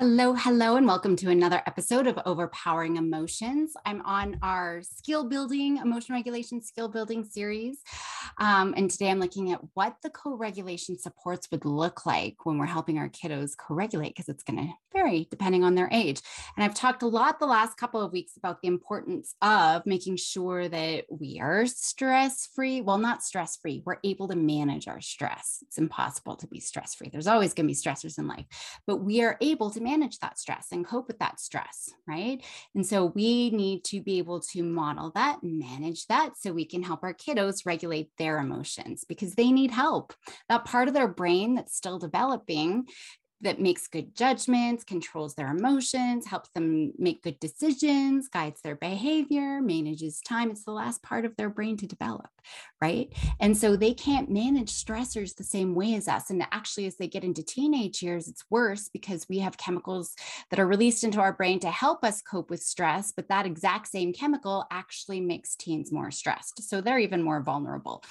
Hello, hello, and welcome to another episode of Overpowering Emotions. I'm on our skill building, emotion regulation skill building series. Um, and today I'm looking at what the co regulation supports would look like when we're helping our kiddos co regulate, because it's going to vary depending on their age. And I've talked a lot the last couple of weeks about the importance of making sure that we are stress free. Well, not stress free, we're able to manage our stress. It's impossible to be stress free. There's always going to be stressors in life, but we are able to manage that stress and cope with that stress, right? And so we need to be able to model that manage that so we can help our kiddos regulate their emotions because they need help. That part of their brain that's still developing that makes good judgments, controls their emotions, helps them make good decisions, guides their behavior, manages time. It's the last part of their brain to develop, right? And so they can't manage stressors the same way as us. And actually, as they get into teenage years, it's worse because we have chemicals that are released into our brain to help us cope with stress. But that exact same chemical actually makes teens more stressed. So they're even more vulnerable.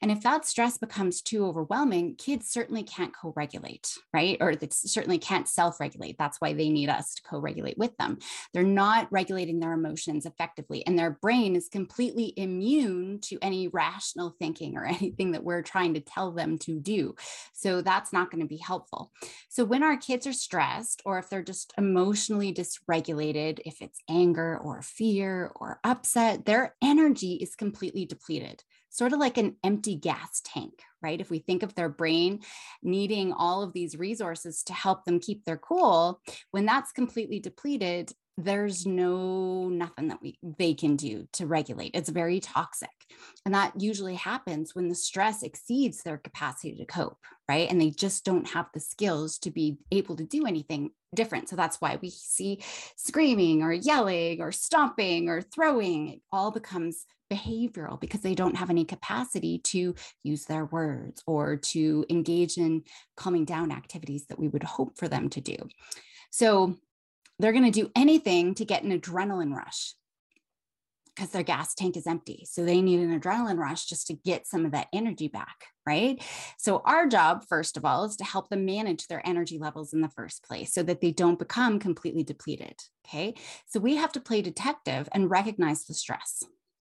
And if that stress becomes too overwhelming, kids certainly can't co regulate, right? Or it's certainly can't self regulate. That's why they need us to co regulate with them. They're not regulating their emotions effectively, and their brain is completely immune to any rational thinking or anything that we're trying to tell them to do. So that's not going to be helpful. So when our kids are stressed, or if they're just emotionally dysregulated, if it's anger or fear or upset, their energy is completely depleted sort of like an empty gas tank, right? If we think of their brain needing all of these resources to help them keep their cool, when that's completely depleted, there's no nothing that we they can do to regulate. It's very toxic. And that usually happens when the stress exceeds their capacity to cope right? And they just don't have the skills to be able to do anything different. So that's why we see screaming or yelling or stomping or throwing. It all becomes behavioral because they don't have any capacity to use their words or to engage in calming down activities that we would hope for them to do so they're going to do anything to get an adrenaline rush because their gas tank is empty. So they need an adrenaline rush just to get some of that energy back, right? So our job, first of all, is to help them manage their energy levels in the first place so that they don't become completely depleted. Okay. So we have to play detective and recognize the stress.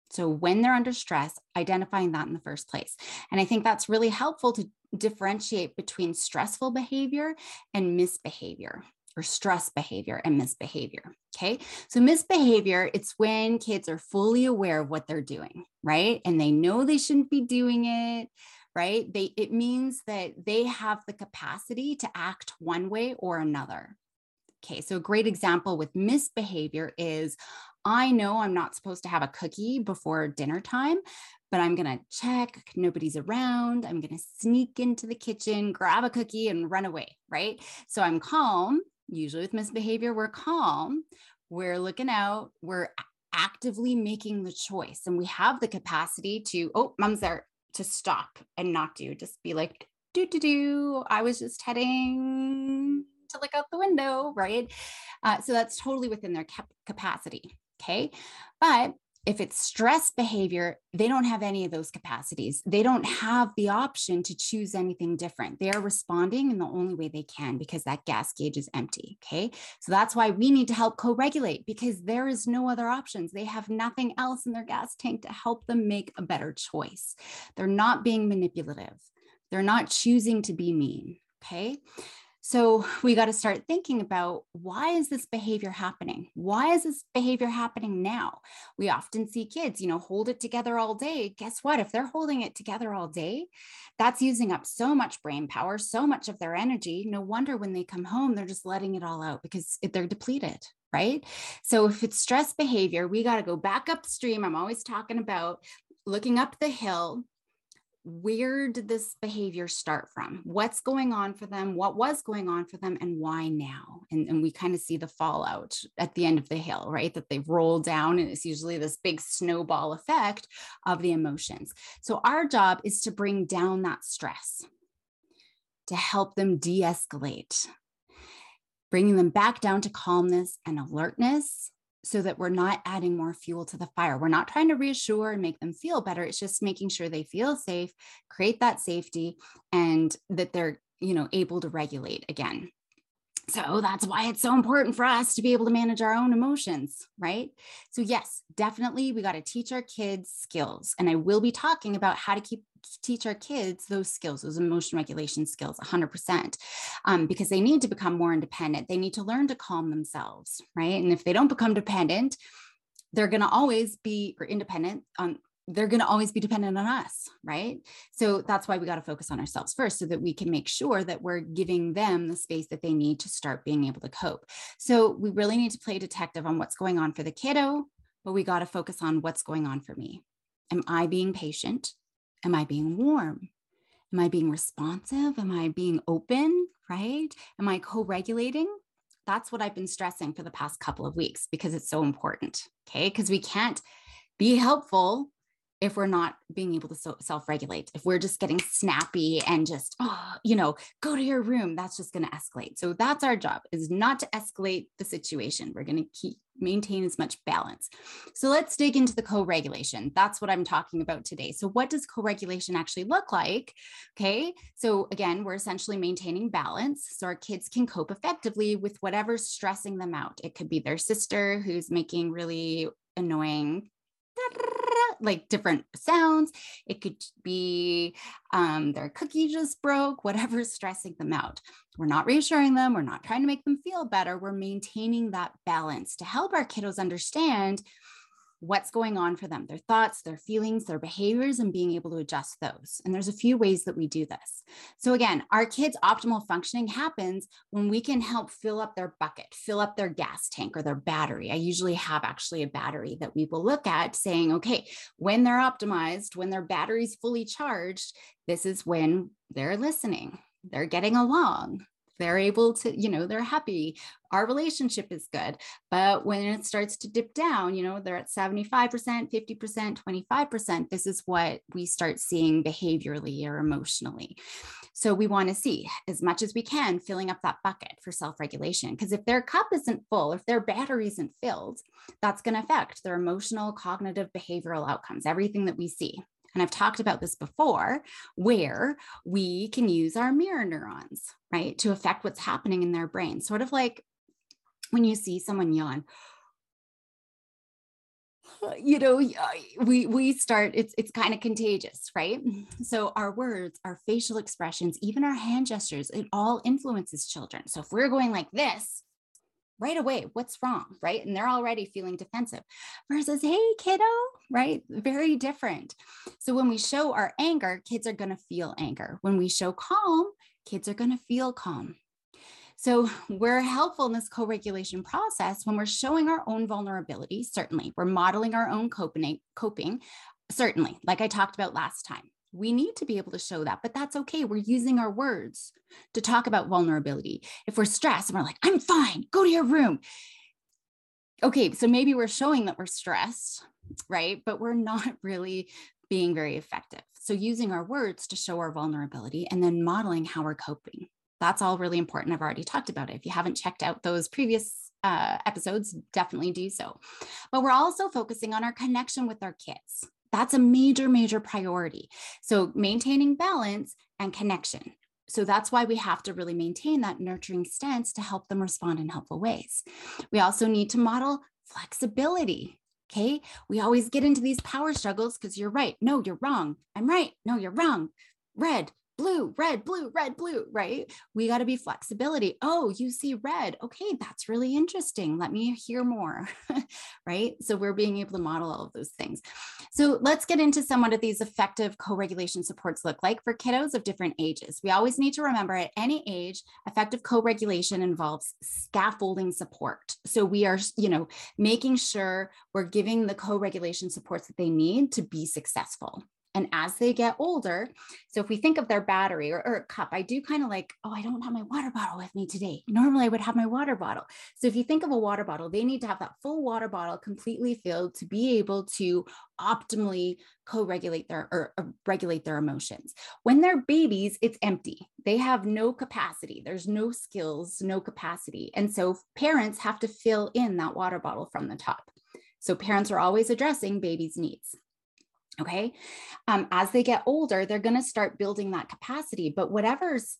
So when they're under stress, identifying that in the first place. And I think that's really helpful to differentiate between stressful behavior and misbehavior or stress behavior and misbehavior. Okay. So, misbehavior, it's when kids are fully aware of what they're doing, right? And they know they shouldn't be doing it, right? They, it means that they have the capacity to act one way or another. Okay. So, a great example with misbehavior is I know I'm not supposed to have a cookie before dinner time, but I'm going to check, nobody's around. I'm going to sneak into the kitchen, grab a cookie, and run away, right? So I'm calm usually with misbehavior, we're calm, we're looking out, we're actively making the choice, and we have the capacity to, oh, mom's there, to stop and not do, just be like, do, do, do. I was just heading to look out the window, right? Uh, so that's totally within their cap- capacity. Okay. But if it's stress behavior, they don't have any of those capacities. They don't have the option to choose anything different. They are responding in the only way they can because that gas gauge is empty. Okay. So that's why we need to help co regulate because there is no other options. They have nothing else in their gas tank to help them make a better choice. They're not being manipulative, they're not choosing to be mean. Okay. So we got to start thinking about why is this behavior happening? Why is this behavior happening now? We often see kids, you know, hold it together all day. Guess what? If they're holding it together all day, that's using up so much brain power, so much of their energy. No wonder when they come home, they're just letting it all out because they're depleted right? So if it's stress behavior, we got to go back upstream. I'm always talking about looking up the hill, where did this behavior start from? What's going on for them? What was going on for them? And why now? And, and we kind of see the fallout at the end of the hill, right? That they've rolled down, and it's usually this big snowball effect of the emotions. So, our job is to bring down that stress, to help them de escalate, bringing them back down to calmness and alertness so that we're not adding more fuel to the fire. We're not trying to reassure and make them feel better. It's just making sure they feel safe, create that safety, and that they're, you know, able to regulate again. So that's why it's so important for us to be able to manage our own emotions, right? So, yes, definitely we got to teach our kids skills. And I will be talking about how to keep teach our kids those skills, those emotion regulation skills 100%, um, because they need to become more independent. They need to learn to calm themselves, right? And if they don't become dependent, they're going to always be or independent on they're going to always be dependent on us, right? So that's why we got to focus on ourselves first so that we can make sure that we're giving them the space that they need to start being able to cope. So we really need to play detective on what's going on for the kiddo, but we got to focus on what's going on for me. Am I being patient? Am I being warm? Am I being responsive? Am I being open? Right? Am I co regulating? That's what I've been stressing for the past couple of weeks because it's so important. Okay. Because we can't be helpful if we're not being able to self regulate, if we're just getting snappy and just, oh, you know, go to your room, that's just going to escalate. So that's our job is not to escalate the situation. We're going to keep maintain as much balance. So let's dig into the co-regulation. That's what I'm talking about today. So what does co-regulation actually look like? Okay. So again, we're essentially maintaining balance so our kids can cope effectively with whatever's stressing them out. It could be their sister who's making really annoying like different sounds. It could be um, their cookie just broke, whatever's stressing them out. We're not reassuring them. We're not trying to make them feel better. We're maintaining that balance to help our kiddos understand what's going on for them, their thoughts, their feelings, their behaviors, and being able to adjust those. And there's a few ways that we do this. So, again, our kids' optimal functioning happens when we can help fill up their bucket, fill up their gas tank or their battery. I usually have actually a battery that we will look at saying, okay, when they're optimized, when their battery's fully charged, this is when they're listening, they're getting along, they're able to you know they're happy our relationship is good but when it starts to dip down you know they're at 75% 50% 25% this is what we start seeing behaviorally or emotionally. So we want to see as much as we can filling up that bucket for self-regulation because if their cup isn't full if their battery isn't filled that's going to affect their emotional cognitive behavioral outcomes everything that we see and I've talked about this before, where we can use our mirror neurons, right, to affect what's happening in their brain. Sort of like when you see someone yawn, you know uh, we we start it's it's kind of contagious right? So our words our facial expressions even our hand gestures it all influences children. So if we're going like this right away what's wrong right? And they're already feeling defensive versus hey kiddo right? Very different. So when we show our anger kids are going to feel anger. When we show calm kids are going to feel calm. So we're helpful in this co-regulation process when we're showing our own vulnerability certainly. We're modeling our own coping coping certainly like i talked about last time we need to be able to show that, but that's okay. We're using our words to talk about vulnerability. If we're stressed and we're like, I'm fine, go to your room. Okay, so maybe we're showing that we're stressed, right? But we're not really being very effective. So using our words to show our vulnerability and then modeling how we're coping. That's all really important. I've already talked about it. If you haven't checked out those previous uh, episodes, definitely do so. But we're also focusing on our connection with our kids. That's a major, major priority. So maintaining balance and connection. So that's why we have to really maintain that nurturing stance to help them respond in helpful ways. We also need to model flexibility. Okay. We always get into these power struggles because you're right. No, you're wrong. I'm right. No, you're wrong. Red, blue, red, blue, red, blue, right? We got to be flexibility. Oh, you see red. Okay, that's really interesting. Let me hear more, right? So we're being able to model all of those things. So let's get into some what these effective co-regulation supports look like for kiddos of different ages. We always need to remember at any age, effective co-regulation involves scaffolding support. So we are, you know, making sure we're giving the co-regulation supports that they need to be successful. And as they get older, so if we think of their battery or, or cup, I do kind of like, oh, I don't have my water bottle with me today. Normally I would have my water bottle. So if you think of a water bottle, they need to have that full water bottle completely filled to be able to optimally co-regulate their or, or regulate their emotions. When they're babies, it's empty. They have no capacity. There's no skills, no capacity. And so parents have to fill in that water bottle from the top. So parents are always addressing babies' needs. Okay. Um, as they get older, they're going to start building that capacity, but whatever's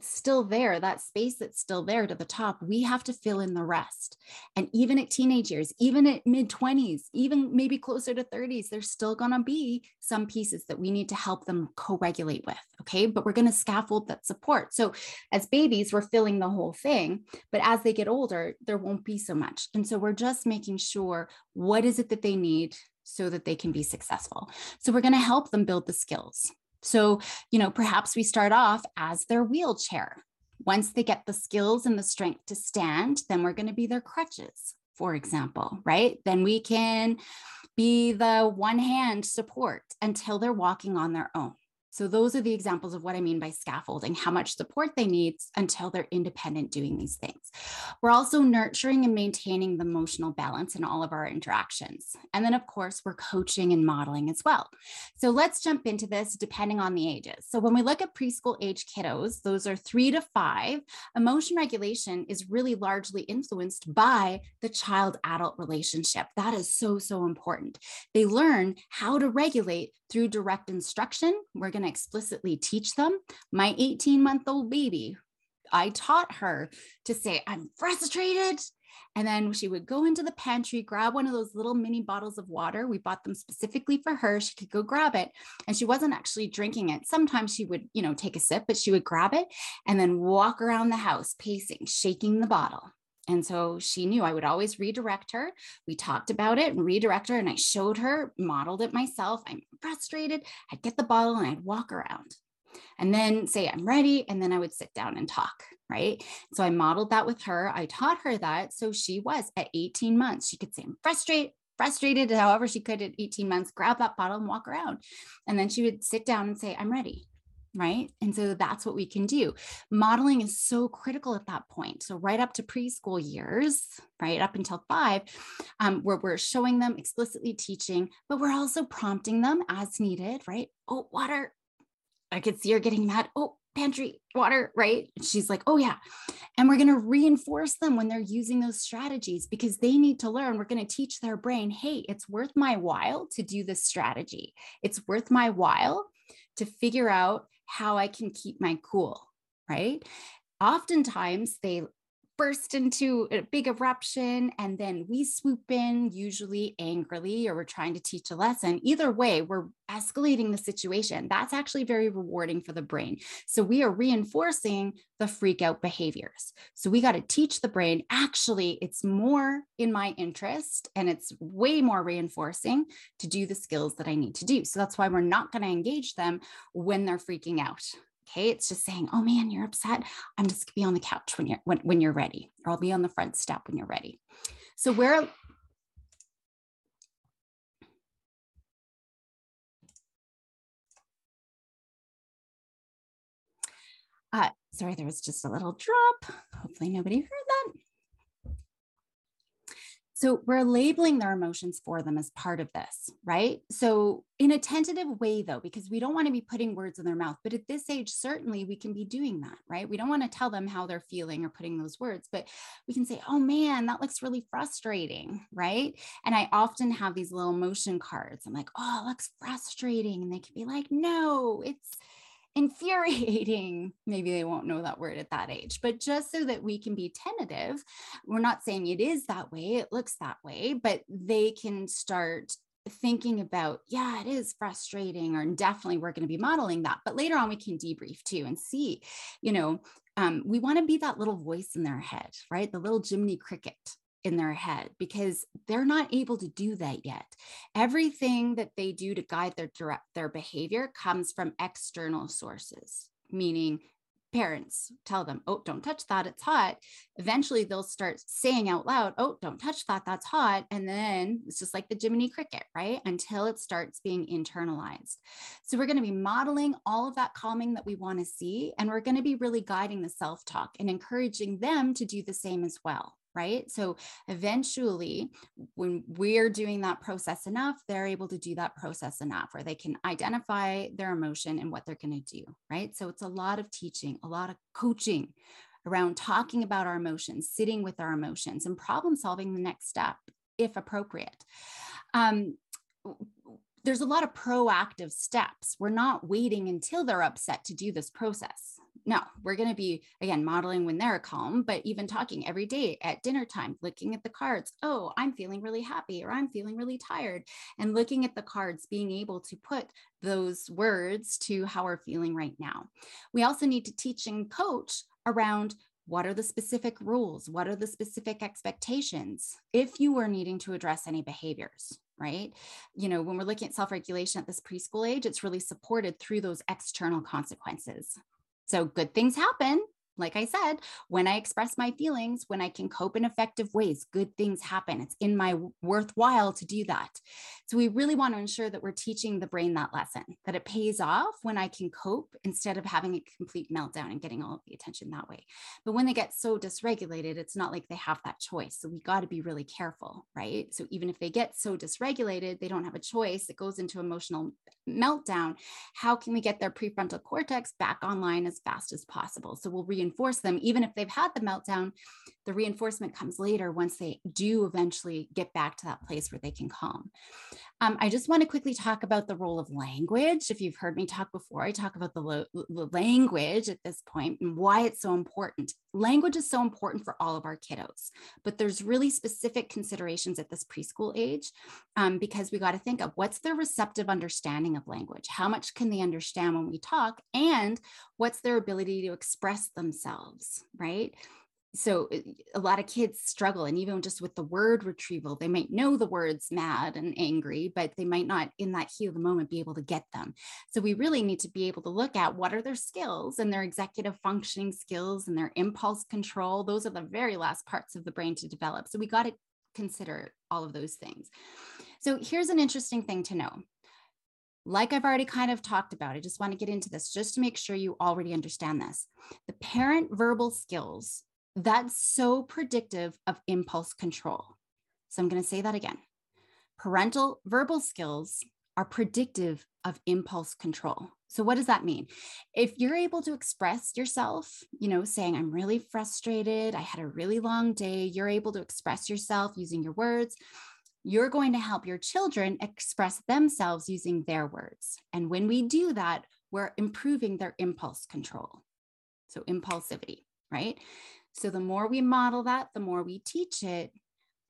still there, that space that's still there to the top, we have to fill in the rest. And even at teenage years, even at mid 20s, even maybe closer to 30s, there's still going to be some pieces that we need to help them co regulate with. Okay. But we're going to scaffold that support. So as babies, we're filling the whole thing. But as they get older, there won't be so much. And so we're just making sure what is it that they need so that they can be successful. So we're going to help them build the skills. So, you know, perhaps we start off as their wheelchair. Once they get the skills and the strength to stand, then we're going to be their crutches, for example, right? Then we can be the one hand support until they're walking on their own. So, those are the examples of what I mean by scaffolding, how much support they need until they're independent doing these things. We're also nurturing and maintaining the emotional balance in all of our interactions. And then, of course, we're coaching and modeling as well. So, let's jump into this depending on the ages. So, when we look at preschool age kiddos, those are three to five, emotion regulation is really largely influenced by the child adult relationship. That is so, so important. They learn how to regulate through direct instruction. We're going explicitly teach them. My 18 month old baby, I taught her to say, I'm frustrated. And then she would go into the pantry, grab one of those little mini bottles of water. We bought them specifically for her. She could go grab it. And she wasn't actually drinking it. Sometimes she would, you know, take a sip, but she would grab it and then walk around the house, pacing, shaking the bottle. And so she knew I would always redirect her. We talked about it and redirect her, and I showed her, modeled it myself. I'm frustrated. I'd get the bottle and I'd walk around and then say, I'm ready. And then I would sit down and talk. Right. So I modeled that with her. I taught her that. So she was at 18 months. She could say, I'm frustrated, frustrated, however she could at 18 months, grab that bottle and walk around. And then she would sit down and say, I'm ready right? And so that's what we can do. Modeling is so critical at that point. So, right up to preschool years, right up until five, um, where we're showing them explicitly teaching, but we're also prompting them as needed, right? Oh, water. I could see her getting mad. Oh, pantry water, right? She's like, oh, yeah. And we're going to reinforce them when they're using those strategies because they need to learn. We're going to teach their brain, hey, it's worth my while to do this strategy. It's worth my while to figure out how I can keep my cool, right? Oftentimes they burst into a big eruption and then we swoop in usually angrily or we're trying to teach a lesson. Either way we're escalating the situation. That's actually very rewarding for the brain. So we are reinforcing the freak out behaviors. So we got to teach the brain actually it's more in my interest and it's way more reinforcing to do the skills that i need to do. So that's why we're not going to engage them when they're freaking out Okay. It's just saying, oh man, you're upset. I'm just gonna be on the couch when you're when, when you're ready, or I'll be on the front step when you're ready. So where Uh, sorry, there was just a little drop. Hopefully nobody heard that. So we're labeling their emotions for them as part of this, right? So in a tentative way, though, because we don't want to be putting words in their mouth, but at this age, certainly we can be doing that, right? We don't want to tell them how they're feeling or putting those words, but we can say, oh man, that looks really frustrating, right? And I often have these little emotion cards. I'm like, oh, it looks frustrating. And they can be like, no, it's, infuriating. Maybe they won't know that word at that age, but just so that we can be tentative, we're not saying it is that way, it looks that way, but they can start thinking about, yeah, it is frustrating, or definitely we're going to be modeling that. But later on, we can debrief too and see, you know, um, we want to be that little voice in their head, right? The little Jiminy Cricket in their head because they're not able to do that yet. Everything that they do to guide their direct their behavior comes from external sources, meaning parents tell them, "Oh, don't touch that, it's hot." Eventually they'll start saying out loud, "Oh, don't touch that, that's hot." And then it's just like the Jiminy Cricket, right? Until it starts being internalized. So we're going to be modeling all of that calming that we want to see and we're going to be really guiding the self-talk and encouraging them to do the same as well right? So eventually, when we're doing that process enough, they're able to do that process enough where they can identify their emotion and what they're going to do, right? So it's a lot of teaching, a lot of coaching around talking about our emotions, sitting with our emotions, and problem solving the next step if appropriate. Um, there's a lot of proactive steps. We're not waiting until they're upset to do this process No, we're going to be, again, modeling when they're calm, but even talking every day at dinner time, looking at the cards. Oh, I'm feeling really happy or I'm feeling really tired. And looking at the cards, being able to put those words to how we're feeling right now. We also need to teach and coach around what are the specific rules? What are the specific expectations if you were needing to address any behaviors? Right. You know, when we're looking at self regulation at this preschool age, it's really supported through those external consequences. So good things happen like I said, when I express my feelings, when I can cope in effective ways, good things happen. It's in my worthwhile to do that. So we really want to ensure that we're teaching the brain that lesson, that it pays off when I can cope instead of having a complete meltdown and getting all of the attention that way. But when they get so dysregulated, it's not like they have that choice. So we got to be really careful, right? So even if they get so dysregulated, they don't have a choice, it goes into emotional meltdown. How can we get their prefrontal cortex back online as fast as possible? So we'll re reinforce them, even if they've had the meltdown, the reinforcement comes later once they do eventually get back to that place where they can calm. Um, I just want to quickly talk about the role of language. If you've heard me talk before, I talk about the, lo- the language at this point and why it's so important. Language is so important for all of our kiddos, but there's really specific considerations at this preschool age um, because we got to think of what's their receptive understanding of language? How much can they understand when we talk? And what's their ability to express themselves, right? so eh, a lot of kids struggle and even just with the word retrieval they might know the words mad and angry but they might not in that heat of the moment be able to get them. So we really need to be able to look at what are their skills and their executive functioning skills and their impulse control. Those are the very last parts of the brain to develop. So we got to consider all of those things. So here's an interesting thing to know like I've already kind of talked about, I just want to get into this just to make sure you already understand this. The parent verbal skills that's so predictive of impulse control. So I'm going to say that again. Parental verbal skills are predictive of impulse control. So what does that mean? If you're able to express yourself, you know, saying I'm really frustrated, I had a really long day, you're able to express yourself using your words, you're going to help your children express themselves using their words. And when we do that, we're improving their impulse control. So impulsivity, right? So the more we model that, the more we teach it,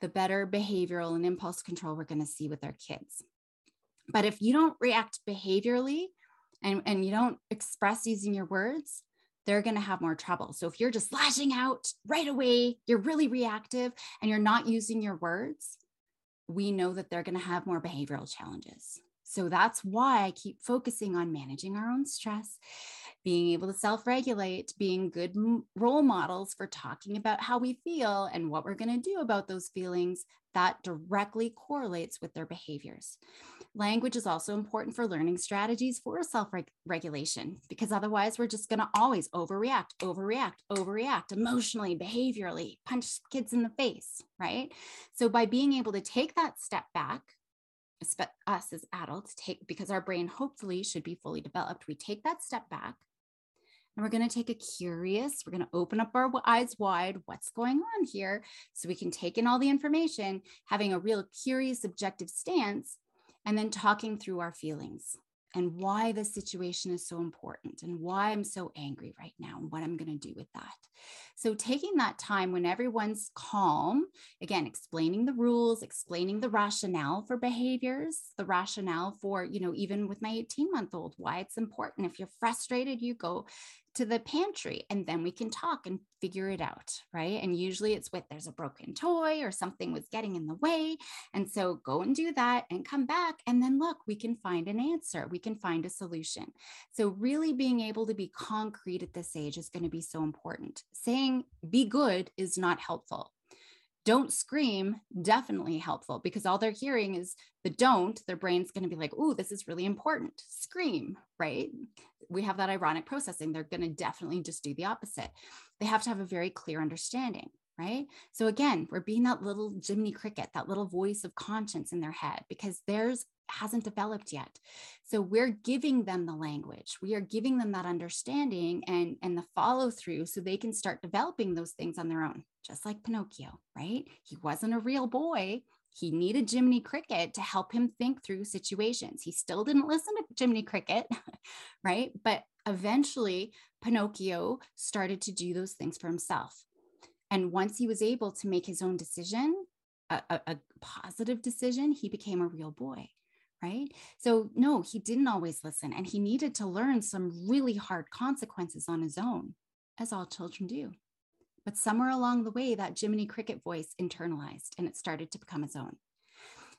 the better behavioral and impulse control we're going to see with our kids. But if you don't react behaviorally and, and you don't express using your words, they're going to have more trouble. So if you're just lashing out right away, you're really reactive and you're not using your words, we know that they're going to have more behavioral challenges. So that's why I keep focusing on managing our own stress being able to self regulate, being good role models for talking about how we feel and what we're going to do about those feelings, that directly correlates with their behaviors. Language is also important for learning strategies for self regulation because otherwise we're just going to always overreact, overreact, overreact emotionally, behaviorally, punch kids in the face, right? So by being able to take that step back, us as adults take because our brain hopefully should be fully developed we take that step back and we're going to take a curious, we're going to open up our eyes wide. What's going on here? So we can take in all the information, having a real curious, objective stance, and then talking through our feelings and why the situation is so important and why I'm so angry right now and what I'm going to do with that. So, taking that time when everyone's calm, again, explaining the rules, explaining the rationale for behaviors, the rationale for, you know, even with my 18 month old, why it's important. If you're frustrated, you go to the pantry and then we can talk and figure it out, right? And usually it's with there's a broken toy or something was getting in the way. And so go and do that and come back. And then look, we can find an answer, we can find a solution. So, really being able to be concrete at this age is going to be so important. Saying be good is not helpful don't scream definitely helpful because all they're hearing is the don't their brain's going to be like oh this is really important. Scream right? We have that ironic processing. They're going to definitely just do the opposite. They have to have a very clear understanding right? So again we're being that little jiminy cricket that little voice of conscience in their head because theirs hasn't developed yet so we're giving them the language we are giving them that understanding and and the follow through so they can start developing those things on their own just like pinocchio right he wasn't a real boy He needed Jiminy Cricket to help him think through situations. He still didn't listen to Jiminy Cricket, right? But eventually, Pinocchio started to do those things for himself. And once he was able to make his own decision, a, a, positive decision, he became a real boy right? So, no, he didn't always listen, and he needed to learn some really hard consequences on his own, as all children do. But somewhere along the way, that Jiminy Cricket voice internalized and it started to become his own.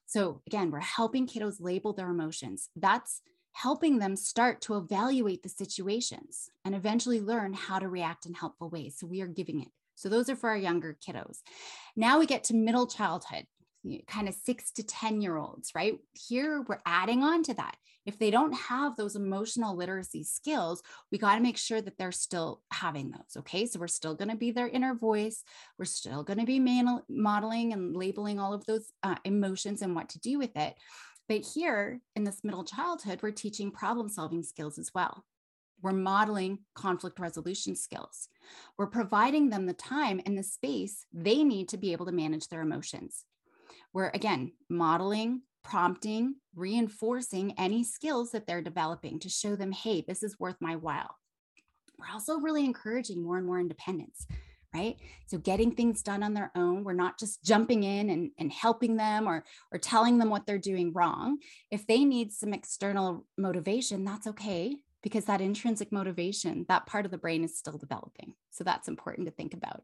So, again, we're helping kiddos label their emotions. That's helping them start to evaluate the situations and eventually learn how to react in helpful ways. So, we are giving it. So, those are for our younger kiddos. Now we get to middle childhood kind of six to 10 year olds, right? Here we're adding on to that. If they don't have those emotional literacy skills, we got to make sure that they're still having those. Okay. So we're still going to be their inner voice. We're still going to be man- modeling and labeling all of those uh, emotions and what to do with it. But here in this middle childhood, we're teaching problem solving skills as well. We're modeling conflict resolution skills. We're providing them the time and the space they need to be able to manage their emotions. We're again modeling, prompting, reinforcing any skills that they're developing to show them, hey, this is worth my while. We're also really encouraging more and more independence, right? So getting things done on their own. We're not just jumping in and, and helping them or, or telling them what they're doing wrong. If they need some external motivation, that's okay because that intrinsic motivation, that part of the brain is still developing. So that's important to think about.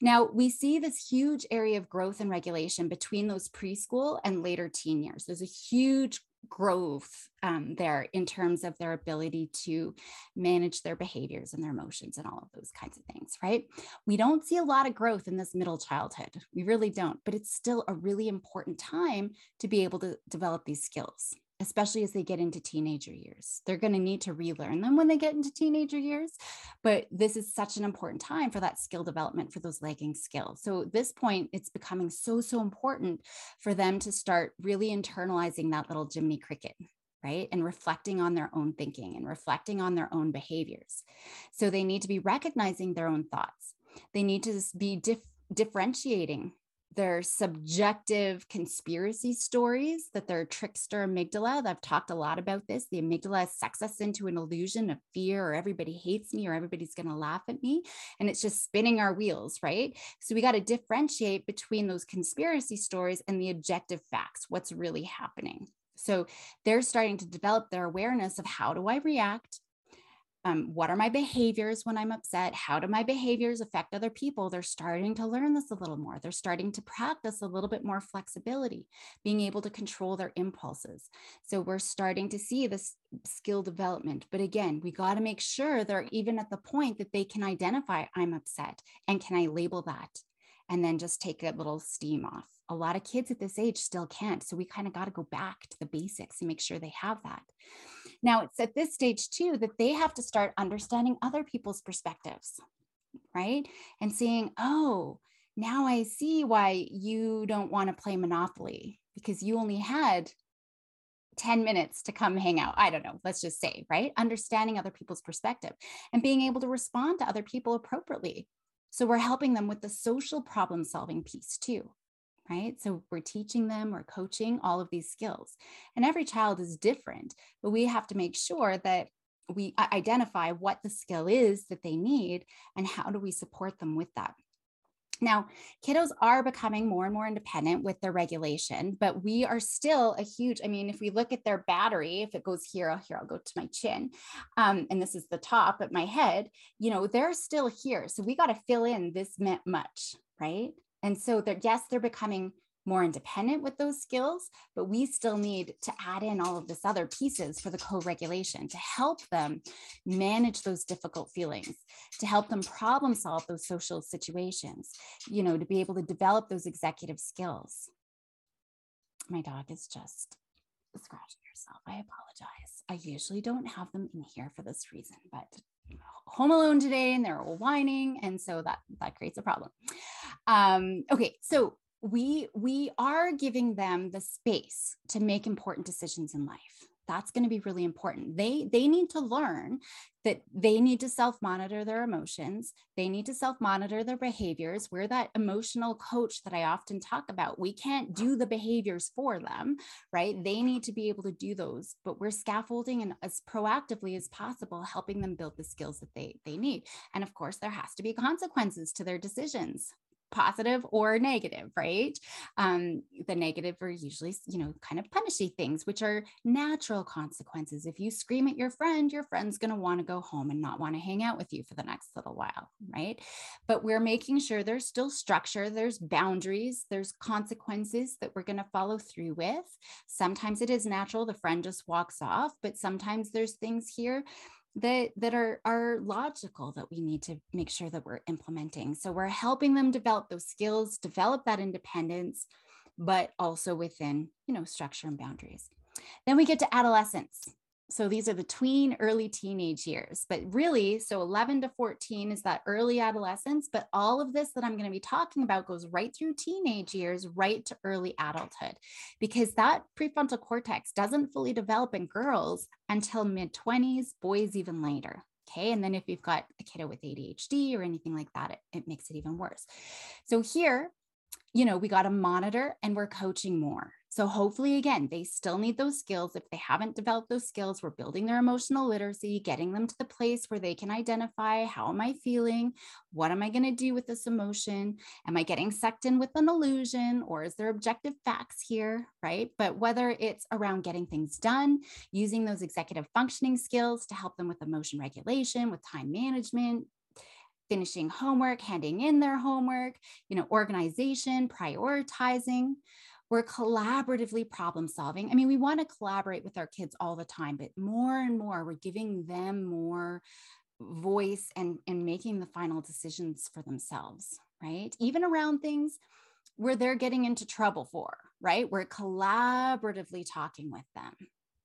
Now, we see this huge area of growth and regulation between those preschool and later teen years. There's a huge growth um, there in terms of their ability to manage their behaviors and their emotions and all of those kinds of things, right? We don't see a lot of growth in this middle childhood. We really don't, but it's still a really important time to be able to develop these skills especially as they get into teenager years. They're going to need to relearn them when they get into teenager years, but this is such an important time for that skill development for those lagging skills. So at this point, it's becoming so, so important for them to start really internalizing that little Jiminy Cricket. Right. And reflecting on their own thinking and reflecting on their own behaviors. So they need to be recognizing their own thoughts. They need to be dif- differentiating their subjective conspiracy stories that their trickster amygdala i've talked a lot about this the amygdala sucks us into an illusion of fear or everybody hates me or everybody's going to laugh at me and it's just spinning our wheels right? So we got to differentiate between those conspiracy stories and the objective facts what's really happening. So they're starting to develop their awareness of how do i react um, what are my behaviors when I'm upset? How do my behaviors affect other people? They're starting to learn this a little more. They're starting to practice a little bit more flexibility, being able to control their impulses. So we're starting to see this skill development. But again, we got to make sure they're even at the point that they can identify I'm upset and can I label that? And then just take a little steam off. A lot of kids at this age still can't. So we kind of got to go back to the basics and make sure they have that. Now, it's at this stage too that they have to start understanding other people's perspectives, right? And seeing, oh, now I see why you don't want to play Monopoly because you only had 10 minutes to come hang out. I don't know, let's just say, right? Understanding other people's perspective and being able to respond to other people appropriately. So we're helping them with the social problem solving piece too right? So we're teaching them, or coaching all of these skills. And every child is different, but we have to make sure that we identify what the skill is that they need and how do we support them with that. Now, kiddos are becoming more and more independent with their regulation, but we are still a huge. I mean, if we look at their battery, if it goes here, here I'll go to my chin, um, and this is the top at my head. You know, they're still here, so we got to fill in this much, right? And so they're, yes, they're becoming more independent with those skills, but we still need to add in all of this other pieces for the co-regulation to help them manage those difficult feelings, to help them problem solve those social situations, you know, to be able to develop those executive skills. My dog is just scratching herself. I apologize. I usually don't have them in here for this reason, but home alone today and they're all whining and so that that creates a problem. Um, okay so we we are giving them the space to make important decisions in life that's going to be really important. They they need to learn that they need to self monitor their emotions. They need to self monitor their behaviors. We're that emotional coach that i often talk about. We can't do the behaviors for them right? They need to be able to do those but we're scaffolding and as proactively as possible helping them build the skills that they they need. And of course there has to be consequences to their decisions positive or negative, right? Um, the negative are usually, you know, kind of punishy things, which are natural consequences. If you scream at your friend, your friend's going to want to go home and not want to hang out with you for the next little while, right? But we're making sure there's still structure, there's boundaries, there's consequences that we're going to follow through with. Sometimes it is natural, the friend just walks off, but sometimes there's things here that that are are logical that we need to make sure that we're implementing. So we're helping them develop those skills develop that independence but also within you know structure and boundaries. Then we get to adolescence so these are the tween early teenage years but really so 11 to 14 is that early adolescence but all of this that i'm going to be talking about goes right through teenage years right to early adulthood because that prefrontal cortex doesn't fully develop in girls until mid 20s boys even later okay? And then if you've got a kiddo with adhd or anything like that it, it makes it even worse. So here you know we got to monitor and we're coaching more so, hopefully, again, they still need those skills. If they haven't developed those skills, we're building their emotional literacy, getting them to the place where they can identify how am I feeling? What am I going to do with this emotion? Am I getting sucked in with an illusion or is there objective facts here? Right. But whether it's around getting things done, using those executive functioning skills to help them with emotion regulation, with time management, finishing homework, handing in their homework, you know, organization, prioritizing we're collaboratively problem solving. I mean, we want to collaborate with our kids all the time, but more and more we're giving them more voice and, and making the final decisions for themselves, right? Even around things where they're getting into trouble for, right? We're collaboratively talking with them.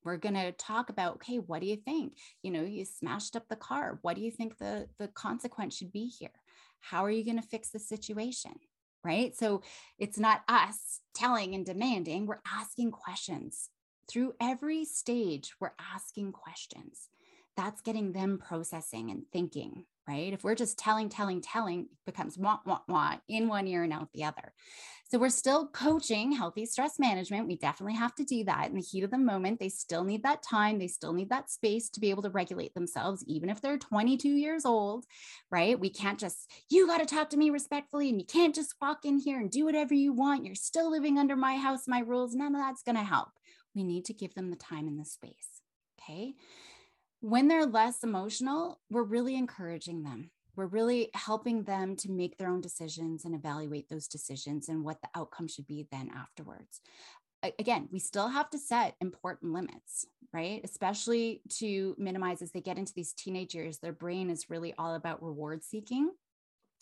We're going to talk about, okay, what do you think? You know, you smashed up the car. What do you think the, the consequence should be here? How are you going to fix the situation? Right? So it's not us telling and demanding, we're asking questions. Through every stage, we're asking questions. That's getting them processing and thinking, right? If we're just telling, telling, telling, becomes wah, wah, wah in one ear and out the other. So we're still coaching healthy stress management. We definitely have to do that in the heat of the moment. They still need that time. They still need that space to be able to regulate themselves, even if they're 22 years old, right? We can't just, you got to talk to me respectfully and you can't just walk in here and do whatever you want. You're still living under my house, my rules. None of that's going to help. We need to give them the time and the space. Okay. When they're less emotional, we're really encouraging them. We're really helping them to make their own decisions and evaluate those decisions and what the outcome should be then afterwards. Again, we still have to set important limits, right? Especially to minimize as they get into these teenage years, their brain is really all about reward seeking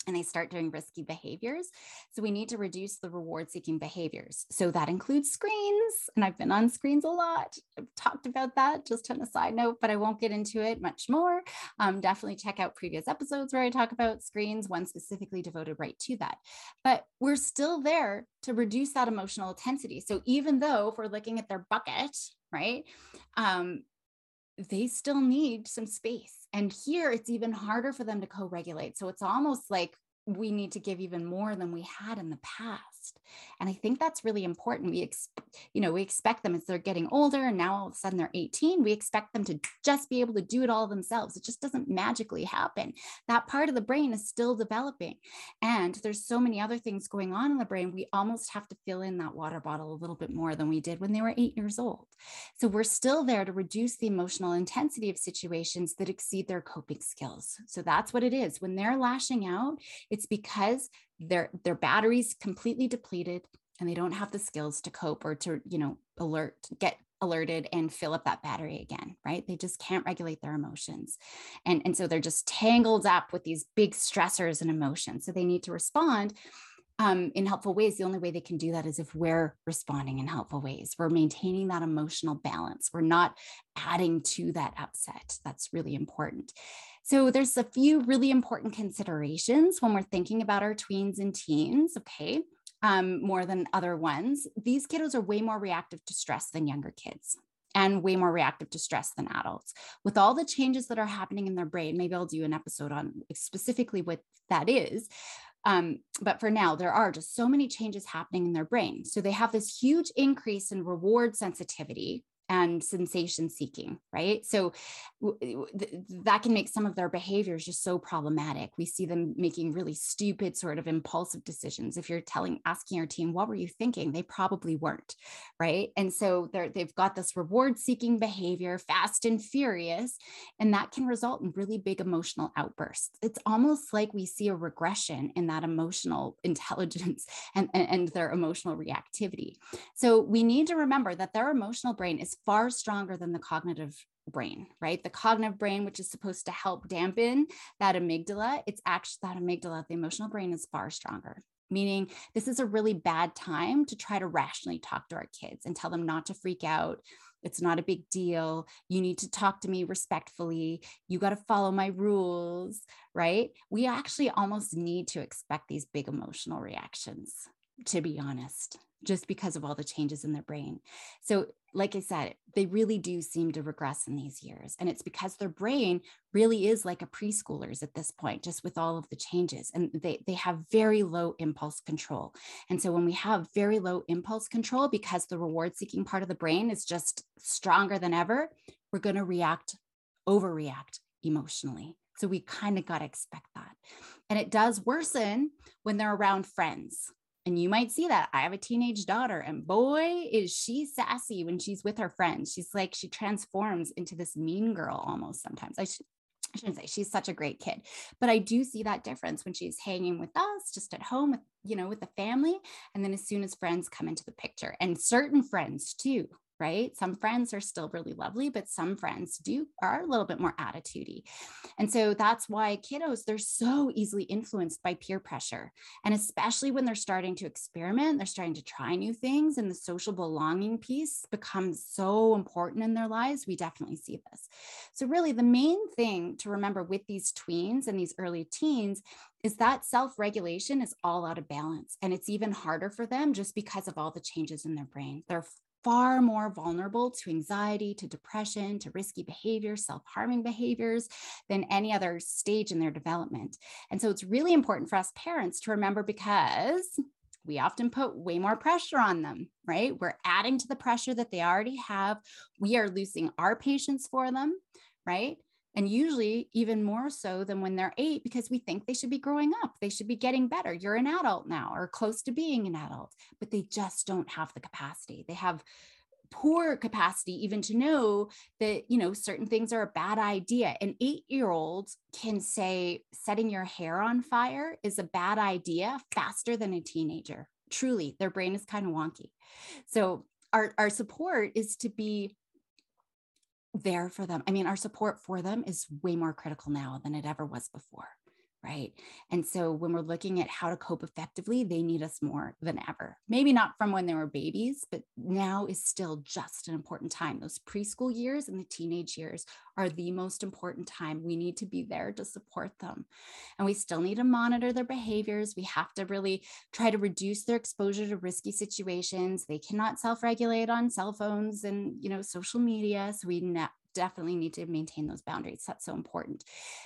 and they start doing risky behaviors. So we need to reduce the reward seeking behaviors. So that includes screens. And I've been on screens a lot. I've talked about that just on a side note, but I won't get into it much more. Um, definitely check out previous episodes where I talk about screens, one specifically devoted right to that. But we're still there to reduce that emotional intensity. So even though if we're looking at their bucket, right? Um, they still need some space. And here it's even harder for them to co regulate. So it's almost like we need to give even more than we had in the past and i think that's really important. We ex- you know we expect them as they're getting older and now all of a sudden they're 18 we expect them to just be able to do it all themselves. It just doesn't magically happen. That part of the brain is still developing. And there's so many other things going on in the brain we almost have to fill in that water bottle a little bit more than we did when they were 8 years old. So we're still there to reduce the emotional intensity of situations that exceed their coping skills. So that's what it is. When they're lashing out it's because their their batteries completely depleted and they don't have the skills to cope or to, you know, alert, get alerted and fill up that battery again, right? They just can't regulate their emotions. And, and so they're just tangled up with these big stressors and emotions. So they need to respond um, in helpful ways. The only way they can do that is if we're responding in helpful ways. We're maintaining that emotional balance. We're not adding to that upset. That's really important. So there's a few really important considerations when we're thinking about our tweens and teens, okay, um, more than other ones. These kiddos are way more reactive to stress than younger kids. and way more reactive to stress than adults. With all the changes that are happening in their brain, maybe I'll do an episode on specifically what that is. Um, but for now, there are just so many changes happening in their brain. So they have this huge increase in reward sensitivity, and sensation seeking, right? So th- that can make some of their behaviors just so problematic. We see them making really stupid, sort of impulsive decisions. If you're telling, asking your team, what were you thinking? They probably weren't, right? And so they've got this reward seeking behavior, fast and furious, and that can result in really big emotional outbursts. It's almost like we see a regression in that emotional intelligence and, and, and their emotional reactivity. So we need to remember that their emotional brain is far stronger than the cognitive brain, right? The cognitive brain, which is supposed to help dampen that amygdala, it's actually that amygdala, the emotional brain is far stronger. Meaning, this is a really bad time to try to rationally talk to our kids and tell them not to freak out. It's not a big deal. You need to talk to me respectfully. You got to follow my rules, right? We actually almost need to expect these big emotional reactions, to be honest just because of all the changes in their brain. So, like I said, they really do seem to regress in these years. And it's because their brain really is like a preschooler's at this point, just with all of the changes. And they, they have very low impulse control. And so, when we have very low impulse control, because the reward seeking part of the brain is just stronger than ever, we're going to react, overreact emotionally. So, we kind of got to expect that. And it does worsen when they're around friends and you might see that. I have a teenage daughter, and boy, is she sassy when she's with her friends. She's like, she transforms into this mean girl almost sometimes. I, should, I shouldn't say she's such a great kid, but I do see that difference when she's hanging with us, just at home with, you know, with the family. And then as soon as friends come into the picture, and certain friends too, right? Some friends are still really lovely, but some friends do are a little bit more attitudey. And so that's why kiddos, they're so easily influenced by peer pressure. And especially when they're starting to experiment, they're starting to try new things, and the social belonging piece becomes so important in their lives. We definitely see this. So, really, the main thing to remember with these tweens and these early teens is that self regulation is all out of balance. And it's even harder for them just because of all the changes in their brain. They're far more vulnerable to anxiety, to depression, to risky behaviors, self harming behaviors than any other stage in their development. And so it's really important for us parents to remember because we often put way more pressure on them, right? We're adding to the pressure that they already have. We are losing our patience for them, right? And usually even more so than when they're eight because we think they should be growing up they should be getting better. You're an adult now or close to being an adult but they just don't have the capacity. They have poor capacity even to know that you know certain things are a bad idea. An 8 year old can say setting your hair on fire is a bad idea faster than a teenager. Truly their brain is kind of wonky. So our, our support is to be there for them. I mean, our support for them is way more critical now than it ever was before right? And so when we're looking at how to cope effectively, they need us more than ever. Maybe not from when they were babies, but now is still just an important time. Those preschool years and the teenage years are the most important time. We need to be there to support them. And we still need to monitor their behaviors. We have to really try to reduce their exposure to risky situations. They cannot self-regulate on cell phones and, you know, social media. So we definitely need to maintain those boundaries. That's so important.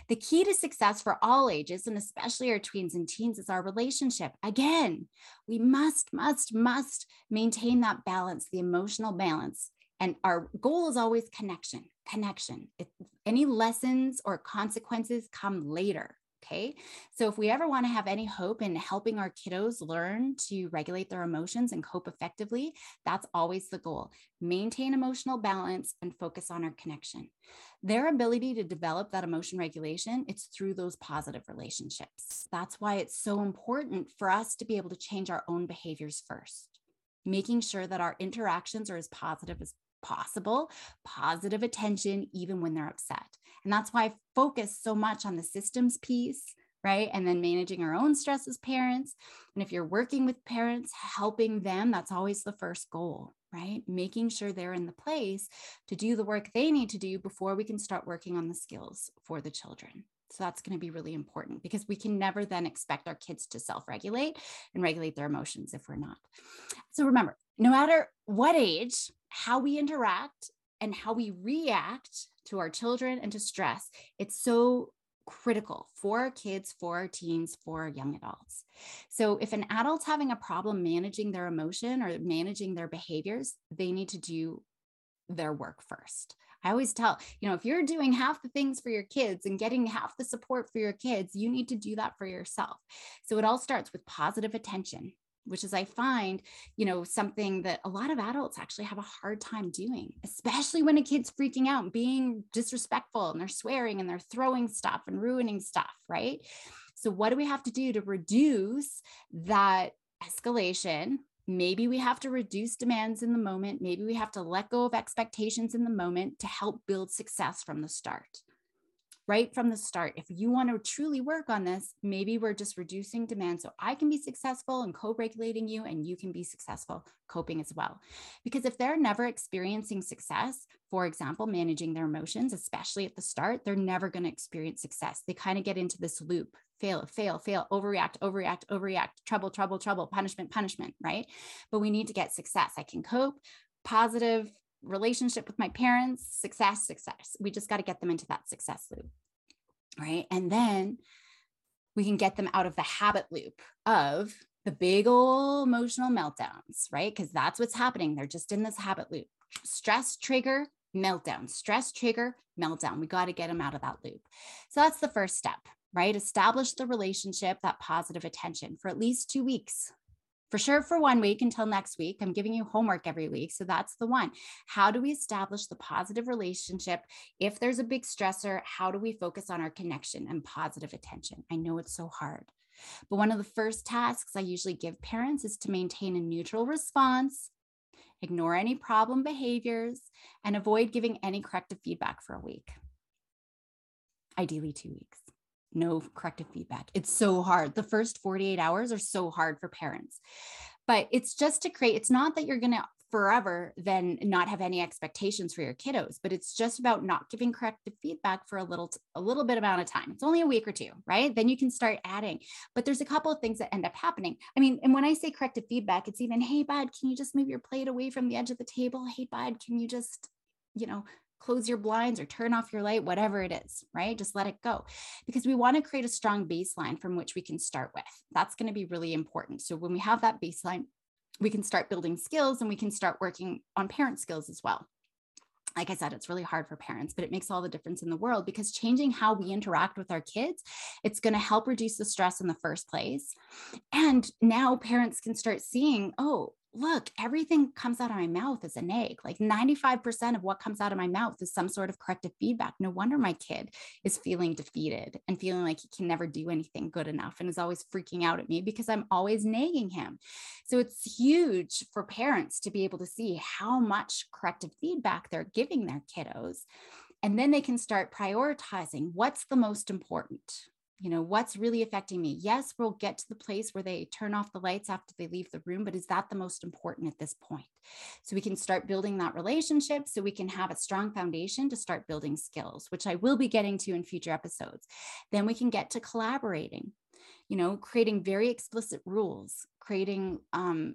The key to success for all ages, and especially our tweens and teens, is our relationship. Again, we must, must, must maintain that balance, the emotional balance. And our goal is always connection, connection. If any lessons or consequences come later. Okay. So if we ever want to have any hope in helping our kiddos learn to regulate their emotions and cope effectively, that's always the goal. Maintain emotional balance and focus on our connection. Their ability to develop that emotion regulation, it's through those positive relationships. That's why it's so important for us to be able to change our own behaviors first making sure that our interactions are as positive as possible positive attention even when they're upset. And that's why I focus so much on the systems piece, right? And then managing our own stress as parents. And if you're working with parents, helping them, that's always the first goal, right? Making sure they're in the place to do the work they need to do before we can start working on the skills for the children. So that's going to be really important because we can never then expect our kids to self regulate and regulate their emotions if we're not. So remember, no matter what age, how we interact and how we react to our children and to stress, it's so critical for our kids, for our teens, for our young adults. So, if an adult's having a problem managing their emotion or managing their behaviors, they need to do their work first. I always tell, you know, if you're doing half the things for your kids and getting half the support for your kids, you need to do that for yourself. So, it all starts with positive attention which is I find, you know, something that a lot of adults actually have a hard time doing, especially when a kid's freaking out and being disrespectful and they're swearing and they're throwing stuff and ruining stuff, right? So, what do we have to do to reduce that escalation? Maybe we have to reduce demands in the moment. Maybe we have to let go of expectations in the moment to help build success from the start right from the start. If you want to truly work on this, maybe we're just reducing demand so I can be successful and co regulating you and you can be successful coping as well. Because if they're never experiencing success, for example, managing their emotions, especially at the start, they're never going to experience success. They kind of get into this loop fail, fail, fail, overreact, overreact, overreact, trouble, trouble, trouble, punishment, punishment, right? But we need to get success. I can cope, positive relationship with my parents, success, success. We just got to get them into that success loop. Right. And then we can get them out of the habit loop of the big old emotional meltdowns, right? Because that's what's happening. They're just in this habit loop. Stress trigger, meltdown, stress trigger, meltdown. We got to get them out of that loop. So that's the first step, right? Establish the relationship, that positive attention for at least two weeks, for sure for one week until next week. I'm giving you homework every week. So that's the one. How do we establish the positive relationship? If there's a big stressor, how do we focus on our connection and positive attention? I know it's so hard. But one of the first tasks I usually give parents is to maintain a neutral response, ignore any problem behaviors, and avoid giving any corrective feedback for a week. Ideally, two weeks no corrective feedback. It's so hard. The first 48 hours are so hard for parents. But it's just to create, it's not that you're going to forever then not have any expectations for your kiddos but it's just about not giving corrective feedback for a little a little bit amount of time it's only a week or two right then you can start adding but there's a couple of things that end up happening i mean and when i say corrective feedback it's even hey bud can you just move your plate away from the edge of the table hey bud can you just you know close your blinds or turn off your light, whatever it is, right? Just let it go because we want to create a strong baseline from which we can start with. That's going to be really important. So when we have that baseline, we can start building skills and we can start working on parent skills as well. Like I said, it's really hard for parents, but it makes all the difference in the world because changing how we interact with our kids, it's going to help reduce the stress in the first place. And now parents can start seeing, oh, look, everything comes out of my mouth is an egg. Like 95% of what comes out of my mouth is some sort of corrective feedback. No wonder my kid is feeling defeated and feeling like he can never do anything good enough and is always freaking out at me because I'm always nagging him. So it's huge for parents to be able to see how much corrective feedback they're giving their kiddos. And then they can start prioritizing what's the most important you know what's really affecting me? Yes we'll get to the place where they turn off the lights after they leave the room but is that the most important at this point? So we can start building that relationship so we can have a strong foundation to start building skills which i will be getting to in future episodes. Then we can get to collaborating you know creating very explicit rules creating um,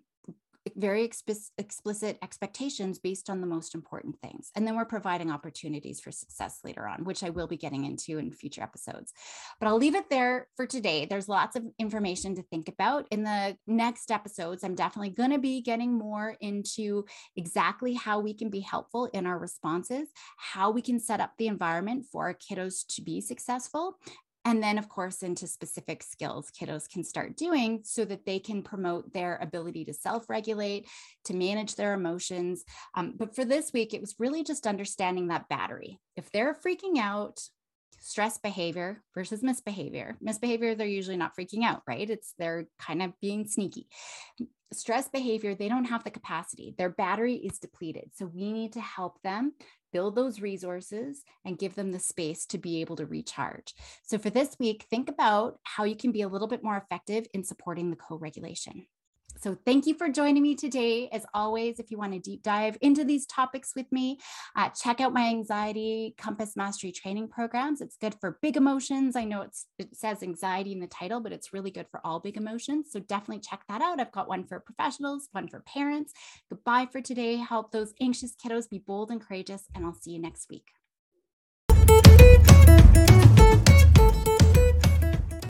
very explicit expectations based on the most important things. And then we're providing opportunities for success later on, which I will be getting into in future episodes. But I'll leave it there for today. There's lots of information to think about. In the next episodes, I'm definitely going to be getting more into exactly how we can be helpful in our responses, how we can set up the environment for our kiddos to be successful, and then of course into specific skills kiddos can start doing so that they can promote their ability to self-regulate to manage their emotions. Um, but for this week it was really just understanding that battery. If they're freaking out stress behavior versus misbehavior. Misbehavior they're usually not freaking out right? It's they're kind of being sneaky. Stress behavior they don't have the capacity. Their battery is depleted. So we need to help them build those resources and give them the space to be able to recharge. So, for this week, think about how you can be a little bit more effective in supporting the co regulation. So, thank you for joining me today. As always, if you want to deep dive into these topics with me, uh, check out my anxiety compass mastery training programs. It's good for big emotions. I know it says anxiety in the title, but it's really good for all big emotions. So, definitely check that out. I've got one for professionals, one for parents. Goodbye for today. Help those anxious kiddos be bold and courageous, and I'll see you next week.